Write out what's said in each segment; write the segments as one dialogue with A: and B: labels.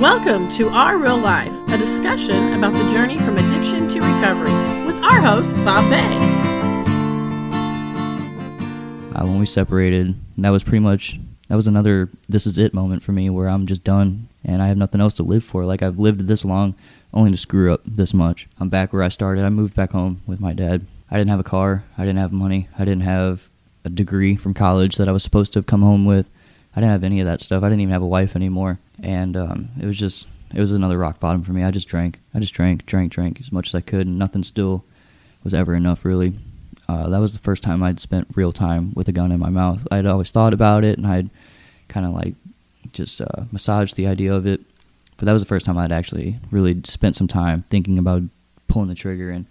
A: Welcome to Our Real Life, a discussion about the journey from addiction to recovery with our host, Bob Bay.
B: Uh, when we separated, that was pretty much that was another this is it moment for me where I'm just done and I have nothing else to live for. Like I've lived this long only to screw up this much. I'm back where I started. I moved back home with my dad. I didn't have a car. I didn't have money. I didn't have a degree from college that I was supposed to have come home with. I didn't have any of that stuff. I didn't even have a wife anymore and um, it was just it was another rock bottom for me. I just drank, I just drank, drank, drank as much as I could, and nothing still was ever enough really. Uh, that was the first time I'd spent real time with a gun in my mouth. I'd always thought about it, and I'd kind of like just uh, massaged the idea of it, but that was the first time I'd actually really spent some time thinking about pulling the trigger. And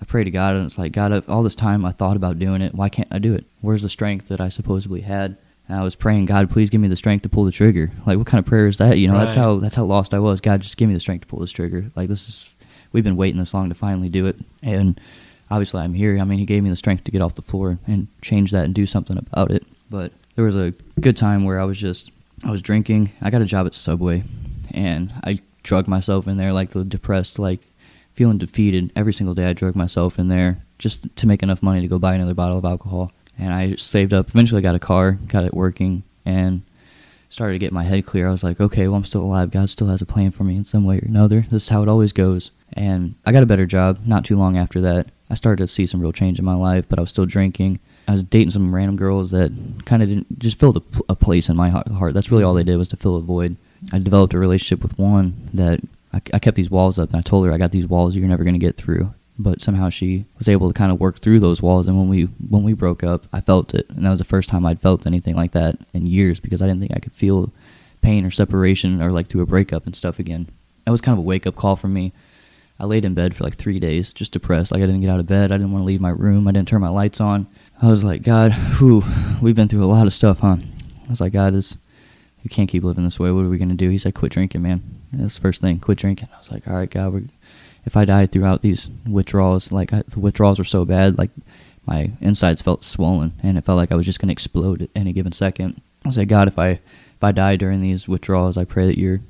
B: I prayed to God, and it's like, God, all this time I thought about doing it. Why can't I do it? Where's the strength that I supposedly had? And I was praying, God, please give me the strength to pull the trigger. Like, what kind of prayer is that? You know, right. that's how that's how lost I was. God, just give me the strength to pull this trigger. Like, this is we've been waiting this long to finally do it, and obviously I'm here. I mean, He gave me the strength to get off the floor and change that and do something about it. But there was a good time where I was just I was drinking. I got a job at Subway, and I drugged myself in there like the depressed, like feeling defeated every single day. I drugged myself in there just to make enough money to go buy another bottle of alcohol and I saved up. Eventually, got a car, got it working, and started to get my head clear. I was like, okay, well, I'm still alive. God still has a plan for me in some way or another. This is how it always goes. And I got a better job not too long after that. I started to see some real change in my life, but I was still drinking. I was dating some random girls that kind of didn't just filled a, a, place in my heart. That's really all they did was to fill a void. I developed a relationship with one that I, I kept these walls up, and I told her I got these walls you're never going to get through but somehow she was able to kind of work through those walls and when we when we broke up i felt it and that was the first time i'd felt anything like that in years because i didn't think i could feel pain or separation or like through a breakup and stuff again. It was kind of a wake up call for me. I laid in bed for like three days just depressed like i didn't get out of bed i didn't want to leave my room i didn't turn my lights on. I was like god whew, we've been through a lot of stuff huh? I was like god is you can't keep living this way. What are we going to do? He said quit drinking man. And that's the first thing quit drinking. I was like all right god we're if I died throughout these withdrawals, like I, the withdrawals were so bad, like my insides felt swollen, and it felt like I was just going to explode at any given second. I like, God, if I if I die during these withdrawals, I pray that you're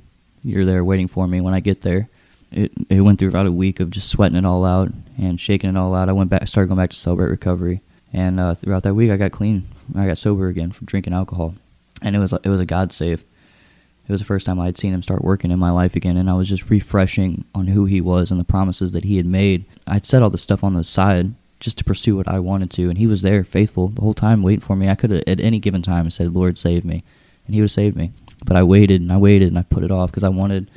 B: you're there waiting for me when I get there. It it went through about a week of just sweating it all out and shaking it all out. I went back, started going back to celebrate recovery, and uh, throughout that week, I got clean. I got sober again from drinking alcohol, and it was it was a God save it was the first time I'd seen him start working in my life again, and I was just refreshing on who he was and the promises that he had made. I'd set all this stuff on the side just to pursue what I wanted to, and he was there, faithful, the whole time, waiting for me. I could have, at any given time, said, Lord, save me, and he would have saved me. But I waited, and I waited, and I put it off because I wanted,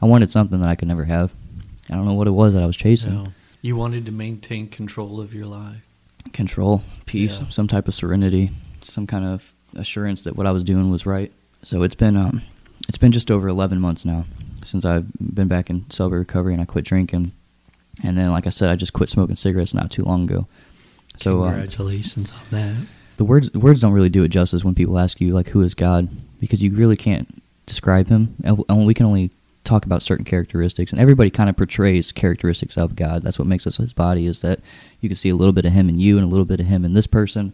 B: I wanted something that I could never have. I don't know what it was that I was chasing.
C: No. You wanted to maintain control of your life.
B: Control, peace, yeah. some type of serenity, some kind of assurance that what I was doing was right. So it's been um, it's been just over 11 months now since I've been back in sober recovery and I quit drinking. And then, like I said, I just quit smoking cigarettes not too long ago.
C: So uh, congratulations on that.
B: The words words don't really do it justice when people ask you like who is God because you really can't describe him. And we can only talk about certain characteristics, and everybody kind of portrays characteristics of God. That's what makes us His body is that you can see a little bit of Him in you and a little bit of Him in this person.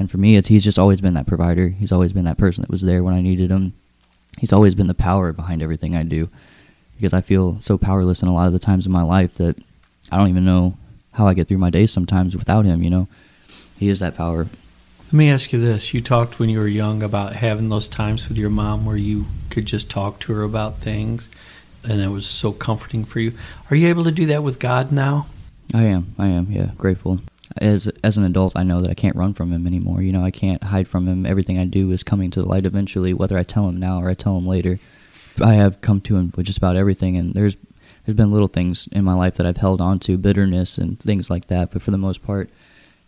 B: And for me, it's He's just always been that provider. He's always been that person that was there when I needed Him he's always been the power behind everything I do because I feel so powerless in a lot of the times in my life that I don't even know how I get through my days sometimes without him, you know. He is that power.
C: Let me ask you this. You talked when you were young about having those times with your mom where you could just talk to her about things and it was so comforting for you. Are you able to do that with God now?
B: I am. I am. Yeah, grateful as as an adult, I know that I can't run from him anymore. You know, I can't hide from him. Everything I do is coming to the light eventually, whether I tell him now or I tell him later. I have come to him with just about everything, and there's there's been little things in my life that I've held on to, bitterness and things like that. But for the most part,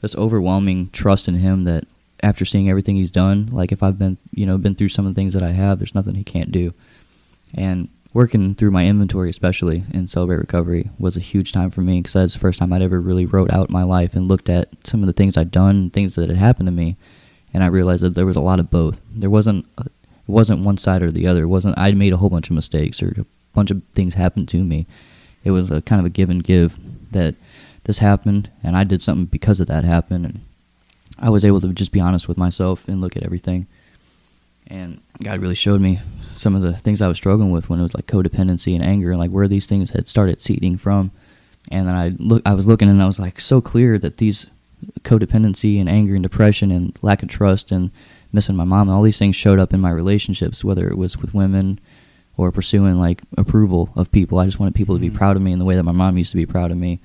B: this overwhelming trust in him that after seeing everything he's done, like if I've been you know been through some of the things that I have, there's nothing he can't do. And working through my inventory, especially in Celebrate Recovery, was a huge time for me because that's the first time I'd ever really wrote out my life and looked at some of the things I'd done, things that had happened to me, and I realized that there was a lot of both. There wasn't a, it wasn't one side or the other. It wasn't I'd made a whole bunch of mistakes or a bunch of things happened to me. It was a kind of a give and give that this happened and I did something because of that happened and I was able to just be honest with myself and look at everything. And God really showed me some of the things I was struggling with when it was like codependency and anger and like where these things had started seeding from. And then I look, I was looking and I was like so clear that these codependency and anger and depression and lack of trust and missing my mom and all these things showed up in my relationships, whether it was with women or pursuing like approval of people. I just wanted people to be
C: Mhm.
B: proud of me in the way that my mom used to be proud of me.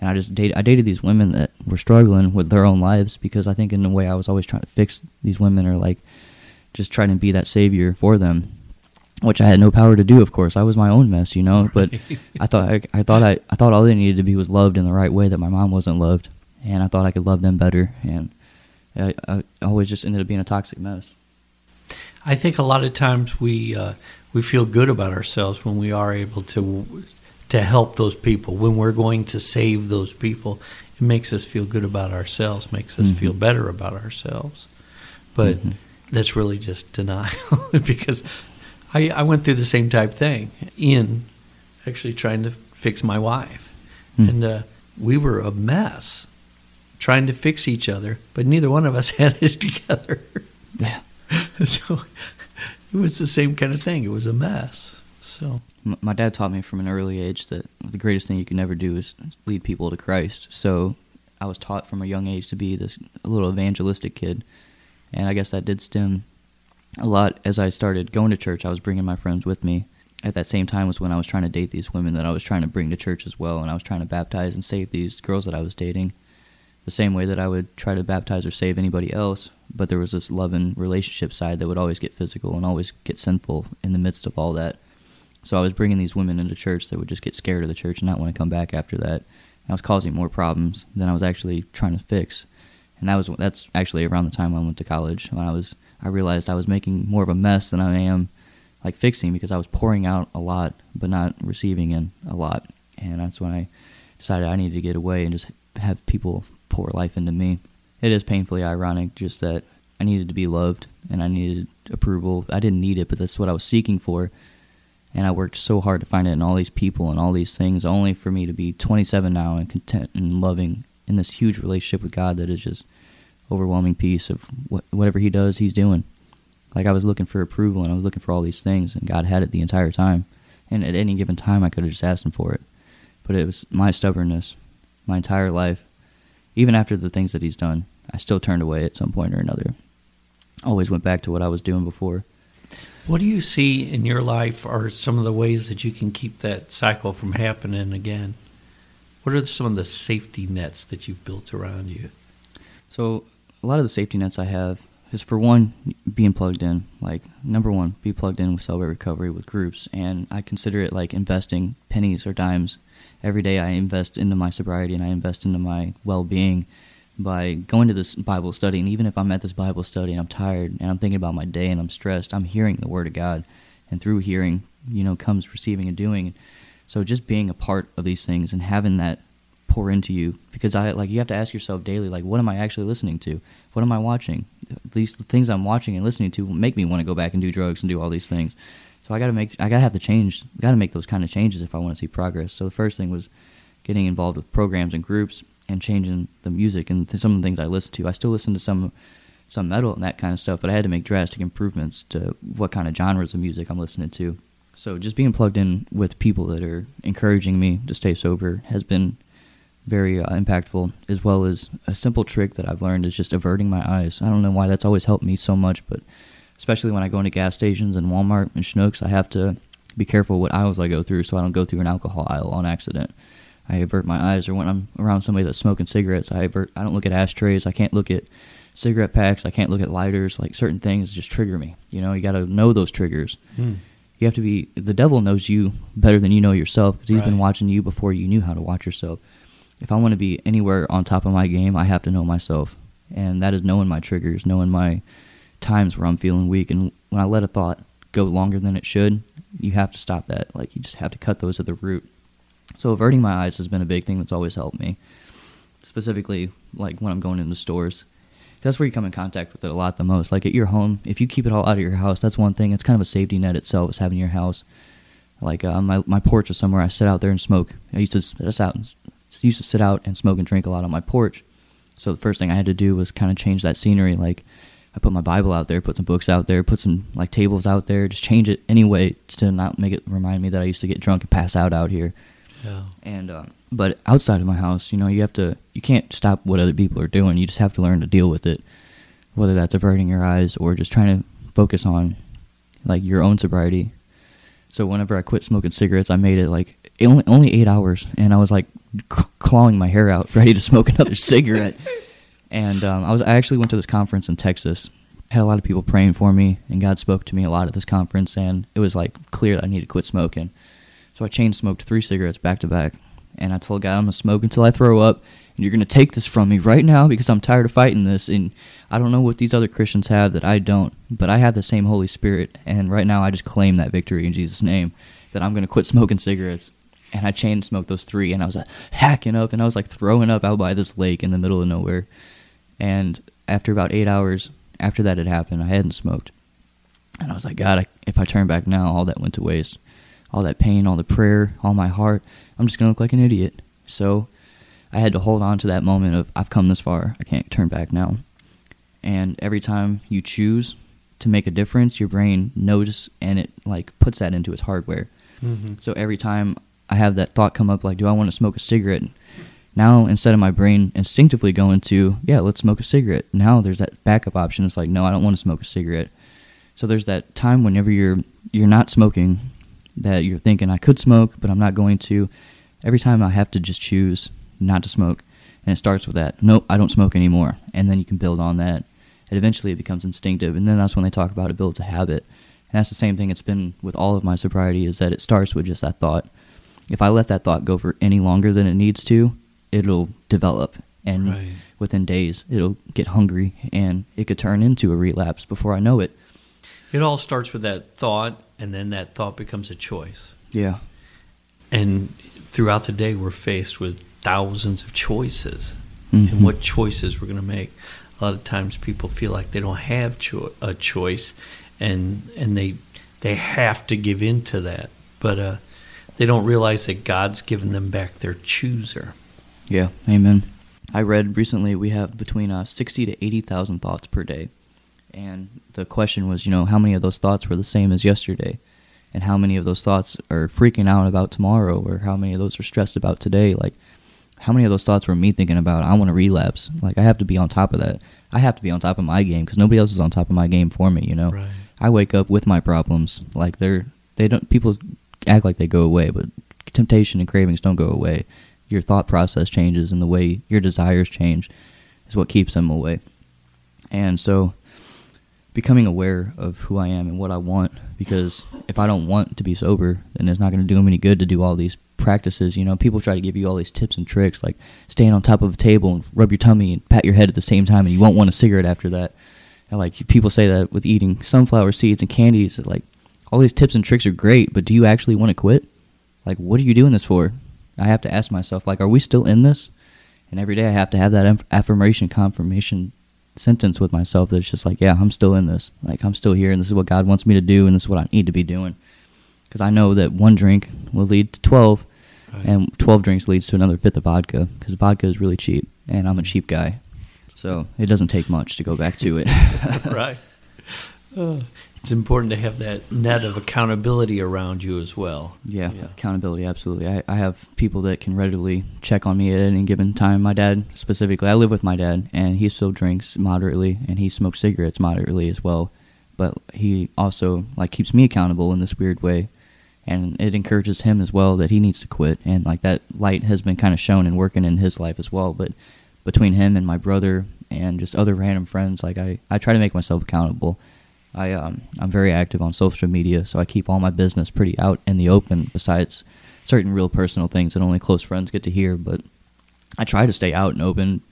B: And I just dated, I dated these women that were struggling with their own lives because I think in a way I was always trying to fix these women or like just trying to be that savior for them, which I had no power to do. Of course, I was my own mess, you know. But I thought I, I thought I, I thought all they needed to be was loved in the right way that my mom wasn't loved, and I thought I could love them better, and I, I always just ended up being a toxic mess.
C: I think a lot of times we uh, we feel good about ourselves when we are able to to help those people. When we're going to save those people, it makes us feel good about ourselves. Makes us
B: Mhm.
C: feel better about ourselves. But
B: Mhm.
C: that's really just denial because I, I went through the same type thing in actually trying to fix my wife,
B: Hmm.
C: and uh, we were a mess trying to fix each other, but neither one of us had it together.
B: Yeah.
C: so it was the same kind of thing. It was a mess. So
B: my dad taught me from an early age that the greatest thing you can never do is lead people to Christ. So I was taught from a young age to be this little evangelistic kid, and I guess that did stem a lot as I started going to church. I was bringing my friends with me. At that same time was when I was trying to date these women that I was trying to bring to church as well, and I was trying to baptize and save these girls that I was dating, the same way that I would try to baptize or save anybody else. But there was this love and relationship side that would always get physical and always get sinful in the midst of all that. So I was bringing these women into church that would just get scared of the church and not want to come back after that. I was causing more problems than I was actually trying to fix. And that was that's actually around the time I went to college when I was I realized I was making more of a mess than I am like fixing because I was pouring out a lot but not receiving in a lot. And that's when I decided I needed to get away and just have people pour life into me. It is painfully ironic just that I needed to be loved and I needed approval. I didn't need it, but that's what I was seeking for and I worked so hard to find it in all these people and all these things, only for me to be 27 now and content and loving in this huge relationship with God that is just overwhelming peace of what, whatever He does, He's doing. Like I was looking for approval and I was looking for all these things, and God had it the entire time. And at any given time, I could have just asked Him for it, but it was my stubbornness, my entire life. Even after the things that He's done, I still turned away at some point or another. Always went back to what I was doing before.
C: What do you see in your life are some of the ways that you can keep that cycle from happening again? What are some of the safety nets that you've built around you?
B: So a lot of the safety nets I have is for one being plugged in. Like number one, be plugged in with Celebrate Recovery with groups, and I consider it like investing pennies or dimes. Every day I invest into my sobriety and I invest into my well-being by going to this Bible study. And even if I'm at this Bible study and I'm tired and I'm thinking about my day and I'm stressed, I'm hearing the Word of God, and through hearing, you know, comes receiving and doing. So just being a part of these things and having that pour into you because I like you have to ask yourself daily like what am I actually listening to? What am I watching? These things I'm watching and listening to make me want to go back and do drugs and do all these things. So I got to make I got to have to change. Got to make those kind of changes if I want to see progress. So the first thing was getting involved with programs and groups and changing the music and some of the things I listen to. I still listen to some some metal and that kind of stuff, but I had to make drastic improvements to what kind of genres of music I'm listening to. So just being plugged in with people that are encouraging me to stay sober has been very uh, impactful, as well as a simple trick that I've learned is just averting my eyes. I don't know why that's always helped me so much, but especially when I go into gas stations and Walmart and Schnucks, I have to be careful what aisles I go through so I don't go through an alcohol aisle on accident. I avert my eyes, or when I'm around somebody that's smoking cigarettes, I avert. I don't look at ashtrays. I can't look at cigarette packs. I can't look at lighters. Like certain things just trigger me. You know, you got to know those triggers.
C: Hmm.
B: You have to be. The devil knows you better than you know yourself because he's been watching you before you knew how to watch yourself. If I want to be anywhere on top of my game, I have to know myself, and that is knowing my triggers, knowing my times where I'm feeling weak. And when I let a thought go longer than it should, you have to stop that. Like you just have to cut those at the root. So averting my eyes has been a big thing that's always helped me. Specifically, like when I'm going into stores, that's where you come in contact with it a lot the most. Like at your home, if you keep it all out of your house, that's one thing. It's kind of a safety net itself, is having your house. Like uh, my my porch is somewhere I sit out there and smoke. I used to sit out, used to sit out and smoke and drink a lot on my porch. So the first thing I had to do was kind of change that scenery. Like I put my Bible out there, put some books out there, put some like tables out there, just change it anyway to not make it remind me that I used to get drunk and pass out out here.
C: Yeah.
B: And uh, but outside of my house, you know, you have to you can't stop what other people are doing. You just have to learn to deal with it, whether that's averting your eyes or just trying to focus on like your own sobriety. So whenever I quit smoking cigarettes, I made it like only only eight hours, and I was like clawing my hair out, ready to smoke another cigarette. And um, I was I actually went to this conference in Texas. Had a lot of people praying for me, and God spoke to me a lot at this conference, and it was like clear that I needed to quit smoking. So I chain smoked three cigarettes back to back, and I told God I'm gonna smoke until I throw up, and you're gonna take this from me right now because I'm tired of fighting this, and I don't know what these other Christians have that I don't, but I have the same Holy Spirit, and right now I just claim that victory in Jesus' name, that I'm gonna quit smoking cigarettes. And I chain smoked those three, and I was like, hacking up, and I was like throwing up out by this lake in the middle of nowhere. And after about eight hours after that had happened, I hadn't smoked. And I was like, God, I, if I turn back now, all that went to waste. All that pain, all the prayer, all my heart, I'm just going to look like an idiot. So I had to hold on to that moment of, I've come this far. I can't turn back now. And every time you choose to make a difference, your brain knows and it like puts that into its hardware.
C: Mm-hmm.
B: So every time I have that thought come up, like, do I want to smoke a cigarette? Now, instead of my brain instinctively going to, yeah, let's smoke a cigarette, now there's that backup option. It's like, no, I don't want to smoke a cigarette. So there's that time whenever you're you're not smoking that you're thinking I could smoke, but I'm not going to. Every time I have to just choose not to smoke, and it starts with that. Nope, I don't smoke anymore, and then you can build on that. And eventually, it becomes instinctive, and then that's when they talk about it builds a habit. And that's the same thing it's been with all of my sobriety is that it starts with just that thought. If I let that thought go for any longer than it needs to, it'll develop, and
C: Right.
B: within days, it'll get hungry, and it could turn into a relapse before I know it.
C: It all starts with that thought, and then that thought becomes a choice.
B: Yeah.
C: And throughout the day, we're faced with thousands of choices
B: Mhm.
C: and what choices we're going to make. A lot of times, people feel like they don't have cho- a choice, and and they they have to give in to that, but uh, they don't realize that God's given them back their chooser.
B: Yeah, amen. I read recently we have between uh, 60 to 80,000 thoughts per day. And the question was, you know, how many of those thoughts were the same as yesterday? And how many of those thoughts are freaking out about tomorrow? Or how many of those are stressed about today? Like, how many of those thoughts were me thinking about, I want to relapse? Like, I have to be on top of that. I have to be on top of my game because nobody else is on top of my game for me, you know?
C: Right.
B: I wake up with my problems. Like, they're, they don't, people act like they go away, but temptation and cravings don't go away your thought process changes and the way your desires change is what keeps them away. And so becoming aware of who I am and what I want because if I don't want to be sober, then it's not going to do me any good to do all these practices. You know, people try to give you all these tips and tricks like stand on top of a table and rub your tummy and pat your head at the same time and you won't want a cigarette after that. And like people say that with eating sunflower seeds and candies, like all these tips and tricks are great, but do you actually want to quit? Like what are you doing this for? I have to ask myself, like, are we still in this? And every day I have to have that affirmation, confirmation sentence with myself that it's just like, yeah, I'm still in this. Like, I'm still here, and this is what God wants me to do, and this is what I need to be doing. Because I know that one drink will lead to 12,
C: Right.
B: and 12 drinks leads to another fifth of vodka, because vodka is really cheap, and I'm a cheap guy. So it doesn't take much to go back to it.
C: right. Uh, it's important to have that net of accountability around you as well.
B: Yeah,
C: Yeah.
B: accountability, absolutely. I, I have people that can readily check on me at any given time. My dad, specifically, I live with my dad, and he still drinks moderately, and he smokes cigarettes moderately as well. But he also like keeps me accountable in this weird way, and it encourages him as well that he needs to quit. And like that light has been kind of shown and working in his life as well. But between him and my brother and just other random friends, like I, I try to make myself accountable. I um I'm very active on social media, so I keep all my business pretty out in the open. Besides certain real personal things that only close friends get to hear, but I try to stay out and open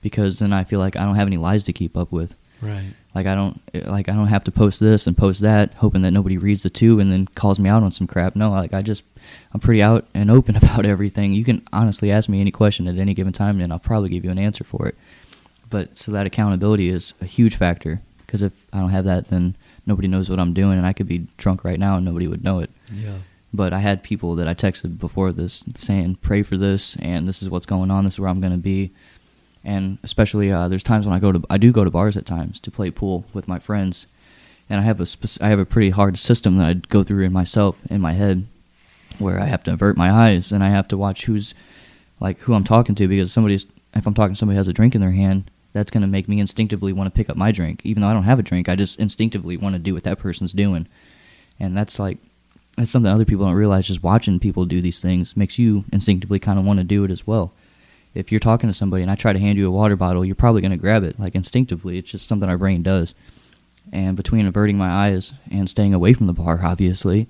B: because then I feel like I don't have any lies to keep up with.
C: Right.
B: Like I don't like I don't have to post this and post that, hoping that nobody reads the two and then calls me out on some crap. No, like I just I'm pretty out and open about everything. You can honestly ask me any question at any given time, and I'll probably give you an answer for it. But so that accountability is a huge factor because if I don't have that, then nobody knows what I'm doing, and I could be drunk right now and nobody would know it.
C: Yeah.
B: But I had people that I texted before this saying, "Pray for this, and this is what's going on. This is where I'm going to be." and especially uh, there's times when I go to I do go to bars at times to play pool with my friends, and I have a spec- I have a pretty hard system that I go through in myself in my head, where I have to avert my eyes and I have to watch who's like who I'm talking to because somebody's if I'm talking to somebody who has a drink in their hand, that's gonna make me instinctively want to pick up my drink, even though I don't have a drink. I just instinctively want to do what that person's doing, and that's like that's something other people don't realize. Just watching people do these things makes you instinctively kind of want to do it as well. If you're talking to somebody and I try to hand you a water bottle, you're probably going to grab it like instinctively. It's just something our brain does. And between averting my eyes and staying away from the bar, obviously,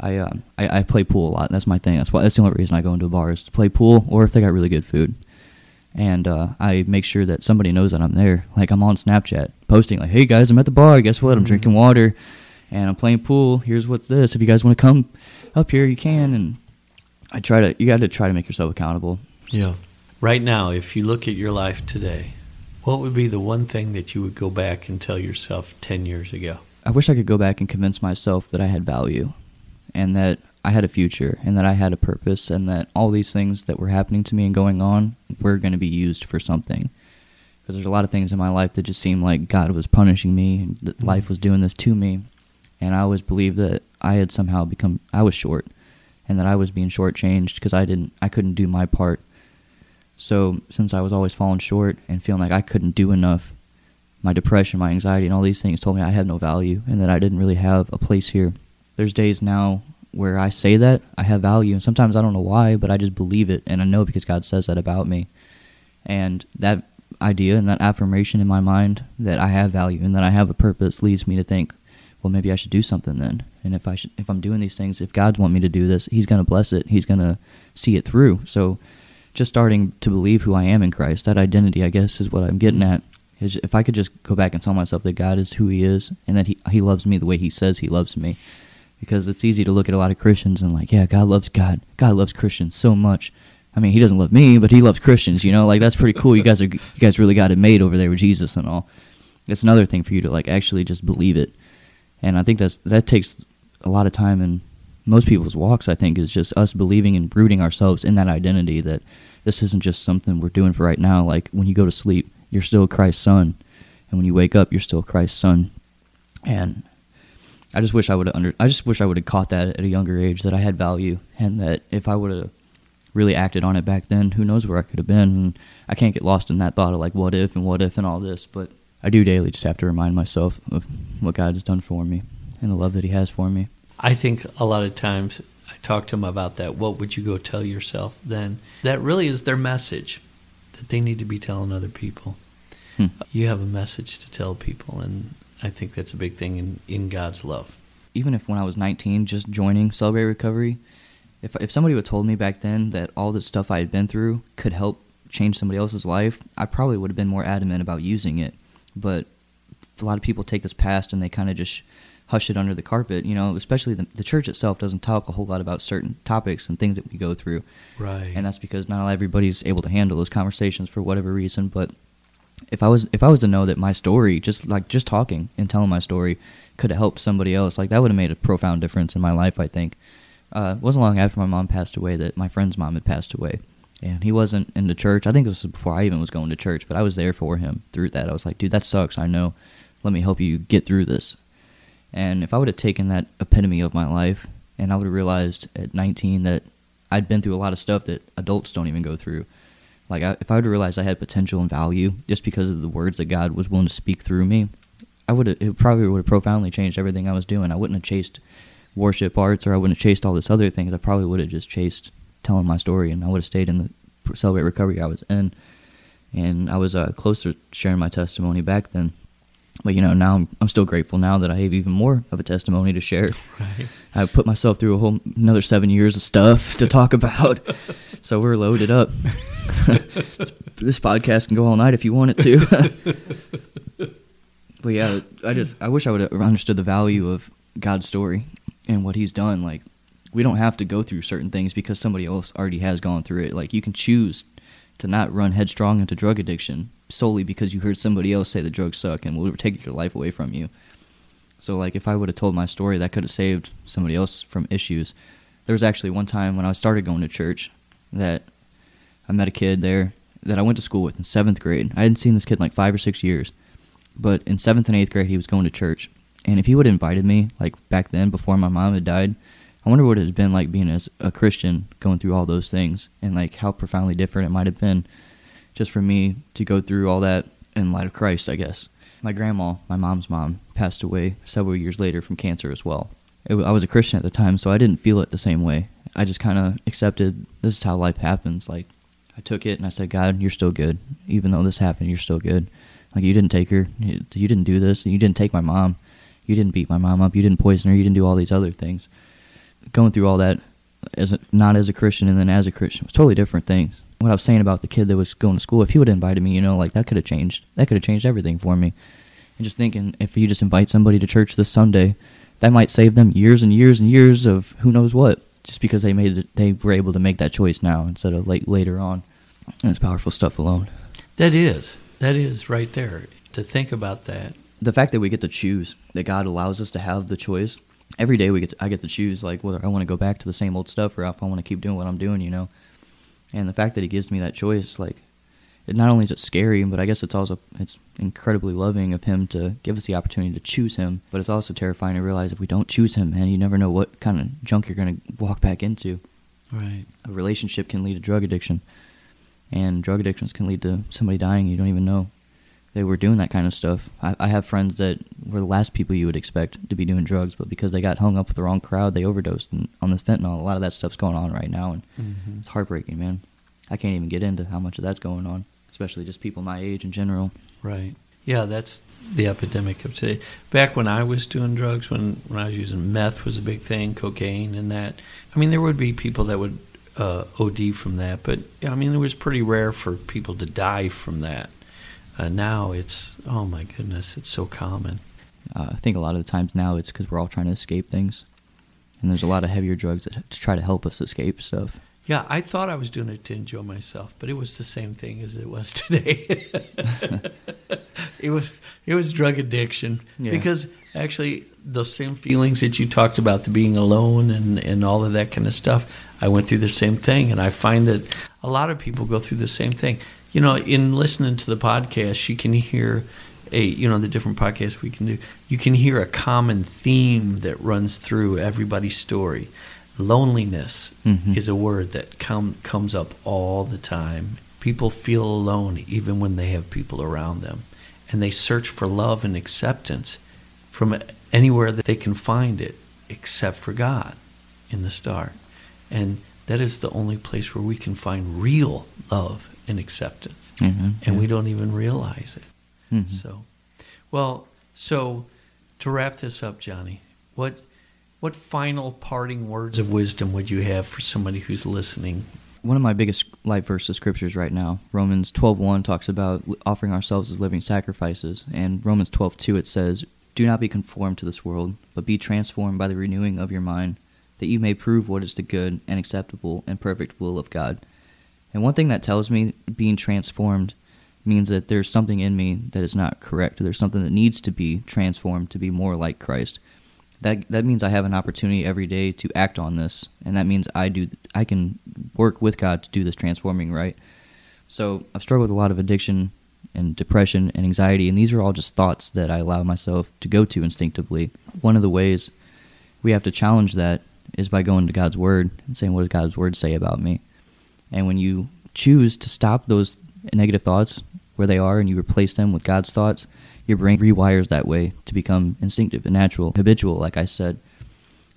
B: I, uh, I I play pool a lot. That's my thing. That's why that's the only reason I go into bars to play pool, or if they got really good food. And uh, I make sure that somebody knows that I'm there. Like I'm on Snapchat posting, like, "Hey guys, I'm at the bar. Guess what? I'm drinking water, and I'm playing pool. Here's what's this. If you guys want to come up here, you can." And I try to. You got to try to make yourself accountable.
C: Yeah. Right now, if you look at your life today, what would be the one thing that you would go back and tell yourself 10 years ago?
B: I wish I could go back and convince myself that I had value and that I had a future and that I had a purpose and that all these things that were happening to me and going on were going to be used for something. Because there's a lot of things in my life that just seemed like God was punishing me and that mm-hmm. life was doing this to me. And I always believed that I had somehow become, I was short and that I was being shortchanged because I didn't, I couldn't do my part. So since I was always falling short and feeling like I couldn't do enough, my depression, my anxiety, and all these things told me I had no value and that I didn't really have a place here. There's days now where I say that I have value, and sometimes I don't know why, but I just believe it, and I know because God says that about me. And that idea and that affirmation in my mind that I have value and that I have a purpose leads me to think, well, maybe I should do something then. And if I should, if I'm doing these things, if God's want me to do this, He's going to bless it. He's going to see it through. So, just starting to believe who I am in Christ, that identity, I guess, is what I'm getting at. Is if I could just go back and tell myself that God is who He is and that He He loves me the way He says He loves me, because it's easy to look at a lot of Christians and like, yeah, God loves God, God loves Christians so much. I mean, He doesn't love me, but He loves Christians. You know, like that's pretty cool. You guys are you guys really got it made over there with Jesus and all. It's another thing for you to like actually just believe it, and I think that's that takes a lot of time in most people's walks. I think is just us believing and rooting ourselves in that identity that this isn't just something we're doing for right now. Like when you go to sleep, you're still Christ's son, and when you wake up, you're still Christ's son. And I just wish I would have under. I just wish I would have caught that at a younger age that I had value, and that if I would have really acted on it back then, who knows where I could have been. And I can't get lost in that thought of like what if and what if and all this, but I do daily just have to remind myself of what God has done for me and the love that He has for me.
C: I think a lot of times I talk to them about that. What would you go tell yourself then? That really is their message that they need to be telling other people.
B: Hmm.
C: You have a message to tell people, and I think that's a big thing in, in God's love.
B: even if when I was 19, just joining Celebrate Recovery, if if somebody would have told me back then that all the stuff I had been through could help change somebody else's life, I probably would have been more adamant about using it. But a lot of people take this past and they kind of just hush it under the carpet. You know, especially the, the church itself doesn't talk a whole lot about certain topics and things that we go through,
C: Right.
B: and that's because not everybody's able to handle those conversations for whatever reason. But if I was if I was to know that my story, just like just talking and telling my story, could have helped somebody else, like that would have made a profound difference in my life. I think. Uh, it wasn't long after my mom passed away that my friend's mom had passed away, and he wasn't in the church. I think this was before I even was going to church, but I was there for him through that. I was like, dude, that sucks. I know. Let me help you get through this. And if I would have taken that epitome of my life, and I would have realized at 19 that I'd been through a lot of stuff that adults don't even go through. Like, I, if I would have realized I had potential and value just because of the words that God was willing to speak through me, I would have, it probably would have profoundly changed everything I was doing. I wouldn't have chased worship arts or I wouldn't have chased all this other things. I probably would have just chased telling my story and I would have stayed in the Celebrate Recovery I was in. And I was uh, close to sharing my testimony back then. But, you know, now I'm, I'm still grateful now that I have even more of a testimony to share.
C: Right.
B: I put myself through a whole another seven years of stuff to talk about. so we're loaded up. this podcast can go all night if you want it to. but yeah, I just I wish I would have understood the value of God's story and what He's done. Like we don't have to go through certain things because somebody else already has gone through it. Like you can choose to not run headstrong into drug addiction solely because you heard somebody else say the drugs suck and will take your life away from you. So like if I would have told my story, that could have saved somebody else from issues. There was actually one time when I started going to church that I met a kid there that I went to school with in seventh grade. I hadn't seen this kid in like five or six years, but in seventh and eighth grade, he was going to church. And if he would have invited me, like back then, before my mom had died, I wonder what it had been like being as a Christian going through all those things, and like how profoundly different it might have been, just for me to go through all that in light of Christ, I guess. My grandma, my mom's mom, passed away several years later from cancer as well. It, I was a Christian at the time, so I didn't feel it the same way. I just kind of accepted this is how life happens. Like, I took it and I said, God, you're still good. Even though this happened, you're still good. Like, you didn't take her. You, you didn't do this. You didn't take my mom. You didn't beat my mom up. You didn't poison her. You didn't do all these other things. Going through all that as a, not as a Christian and then as a Christian was totally different things. What I was saying about the kid that was going to school, if he would have invited me, you know, like that could have changed. That could have changed everything for me. And just thinking, if you just invite somebody to church this Sunday, that might save them years and years and years of who knows what, just because they made it, they were able to make that choice now instead of late later on. And it's powerful stuff alone.
C: That is. That is right there. To think about that.
B: The fact that we get to choose, that God allows us to have the choice. Every day we get to, I get to choose like whether I want to go back to the same old stuff or if I want to keep doing what I'm doing, you know. And the fact that he gives me that choice, like it not only is it scary, but I guess it's also it's incredibly loving of him to give us the opportunity to choose him. But it's also terrifying to realize if we don't choose him, man, you never know what kind of junk you're going to walk back into.
C: Right.
B: A relationship can lead to drug addiction, and drug addictions can lead to somebody dying you don't even know they were doing that kind of stuff. I, I have friends that were the last people you would expect to be doing drugs, but because they got hung up with the wrong crowd, they overdosed and, on this fentanyl. A lot of that stuff's going on right now, and
C: Mm-hmm.
B: it's heartbreaking, man. I can't even get into how much of that's going on, especially just people my age in general.
C: Right. Yeah, that's the epidemic of today. Back when I was doing drugs, when, when I was using meth was a big thing, cocaine and that. I mean, there would be people that would uh, OD from that, but I mean, it was pretty rare for people to die from that. Uh, now it's oh my goodness, it's so common.
B: Uh, I think a lot of the times now it's because we're all trying to escape things, and there's a lot of heavier drugs that to try to help us escape stuff.
C: Yeah, I thought I was doing it to enjoy myself, but it was the same thing as it was today. it was it was drug addiction
B: Yeah.
C: because actually those same feelings that you talked about, the being alone and and all of that kind of stuff, I went through the same thing, and I find that a lot of people go through the same thing. You know, in listening to the podcast, you can hear a you know the different podcasts we can do. You can hear a common theme that runs through everybody's story. Loneliness
B: Mhm.
C: is a word that come, comes up all the time. People feel alone even when they have people around them. And they search for love and acceptance from anywhere that they can find it except for God in the start. And that is the only place where we can find real love and acceptance.
B: Mm-hmm.
C: And we don't even realize it.
B: Mhm.
C: So, well, so to wrap this up, Johnny, what what final parting words of wisdom would you have for somebody who's listening?
B: one of my biggest life verses scriptures right now romans 12.1 talks about offering ourselves as living sacrifices and romans 12.2 it says do not be conformed to this world but be transformed by the renewing of your mind that you may prove what is the good and acceptable and perfect will of god and one thing that tells me being transformed means that there's something in me that is not correct there's something that needs to be transformed to be more like christ that that means I have an opportunity every day to act on this, and that means I do I can work with God to do this transforming right. So I've struggled with a lot of addiction and depression and anxiety, and these are all just thoughts that I allow myself to go to instinctively. One of the ways we have to challenge that is by going to God's Word and saying, "What does God's Word say about me?" And when you choose to stop those negative thoughts where they are, and you replace them with God's thoughts, your brain rewires that way to become instinctive and natural, habitual, like I said.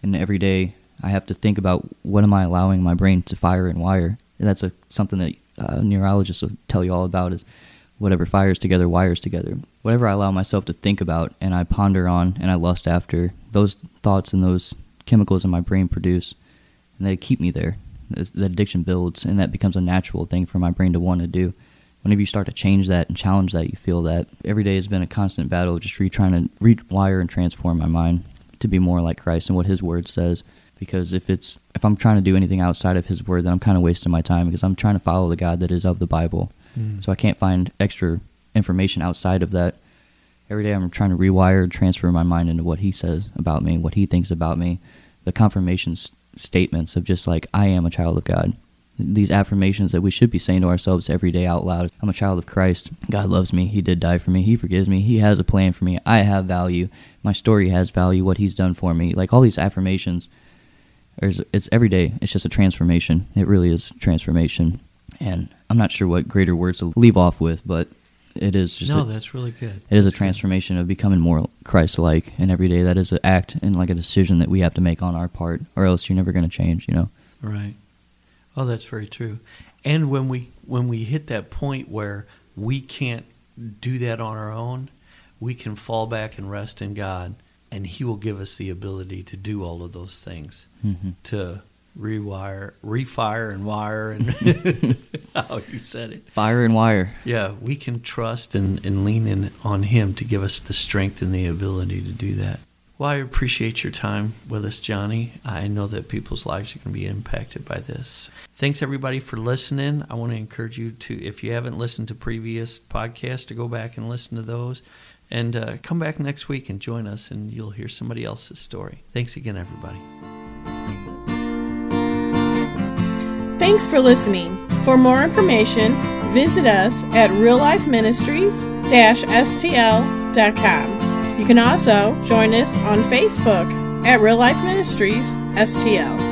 B: And every day, I have to think about what am I allowing my brain to fire and wire. And that's a something that uh, neurologists will tell you all about is whatever fires together wires together. Whatever I allow myself to think about and I ponder on and I lust after, those thoughts and those chemicals in my brain produce, and they keep me there. The addiction builds, and that becomes a natural thing for my brain to want to do whenever you start to change that and challenge that, you feel that every day has been a constant battle of just re trying to rewire and transform my mind to be more like Christ and what His Word says. Because if it's if I'm trying to do anything outside of His Word, then I'm kind of wasting my time because I'm trying to follow the God that is of the Bible. Mm. So I can't find extra information outside of that. Every day I'm trying to rewire, transfer my mind into what He says about me, what He thinks about me, the confirmation s- statements of just like I am a child of God these affirmations that we should be saying to ourselves every day out loud. I'm a child of Christ. God loves me. He did die for me. He forgives me. He has a plan for me. I have value. My story has value. What He's done for me. Like all these affirmations, it's every day. It's just a transformation. It really is transformation. And I'm not sure what greater words to leave off with, but it is just
C: no,
B: a,
C: that's really good.
B: it is a
C: good.
B: transformation of becoming more Christ-like, and every day that is an act and like a decision that we have to make on our part, or else you're never going to change. You know.
C: Right. Oh, that's very true. And when we when we hit that point where we can't do that on our own, we can fall back and rest in God, and He will give us the ability to do all of those things,
B: Mm-hmm.
C: to rewire, refire, and wire, and how you said it.
B: Fire and wire.
C: Yeah, we can trust and, and lean in on Him to give us the strength and the ability to do that. Well, I appreciate your time with us, Johnny. I know that people's lives are going to be impacted by this. Thanks, everybody, for listening. I want to encourage you to, if you haven't listened to previous podcasts, to go back and listen to those. And uh, come back next week and join us, and you'll hear somebody else's story. Thanks again, everybody.
A: Thanks for listening. For more information, visit us at reallifeministries-stl.com. You can also join us on Facebook at Real Life Ministries STL.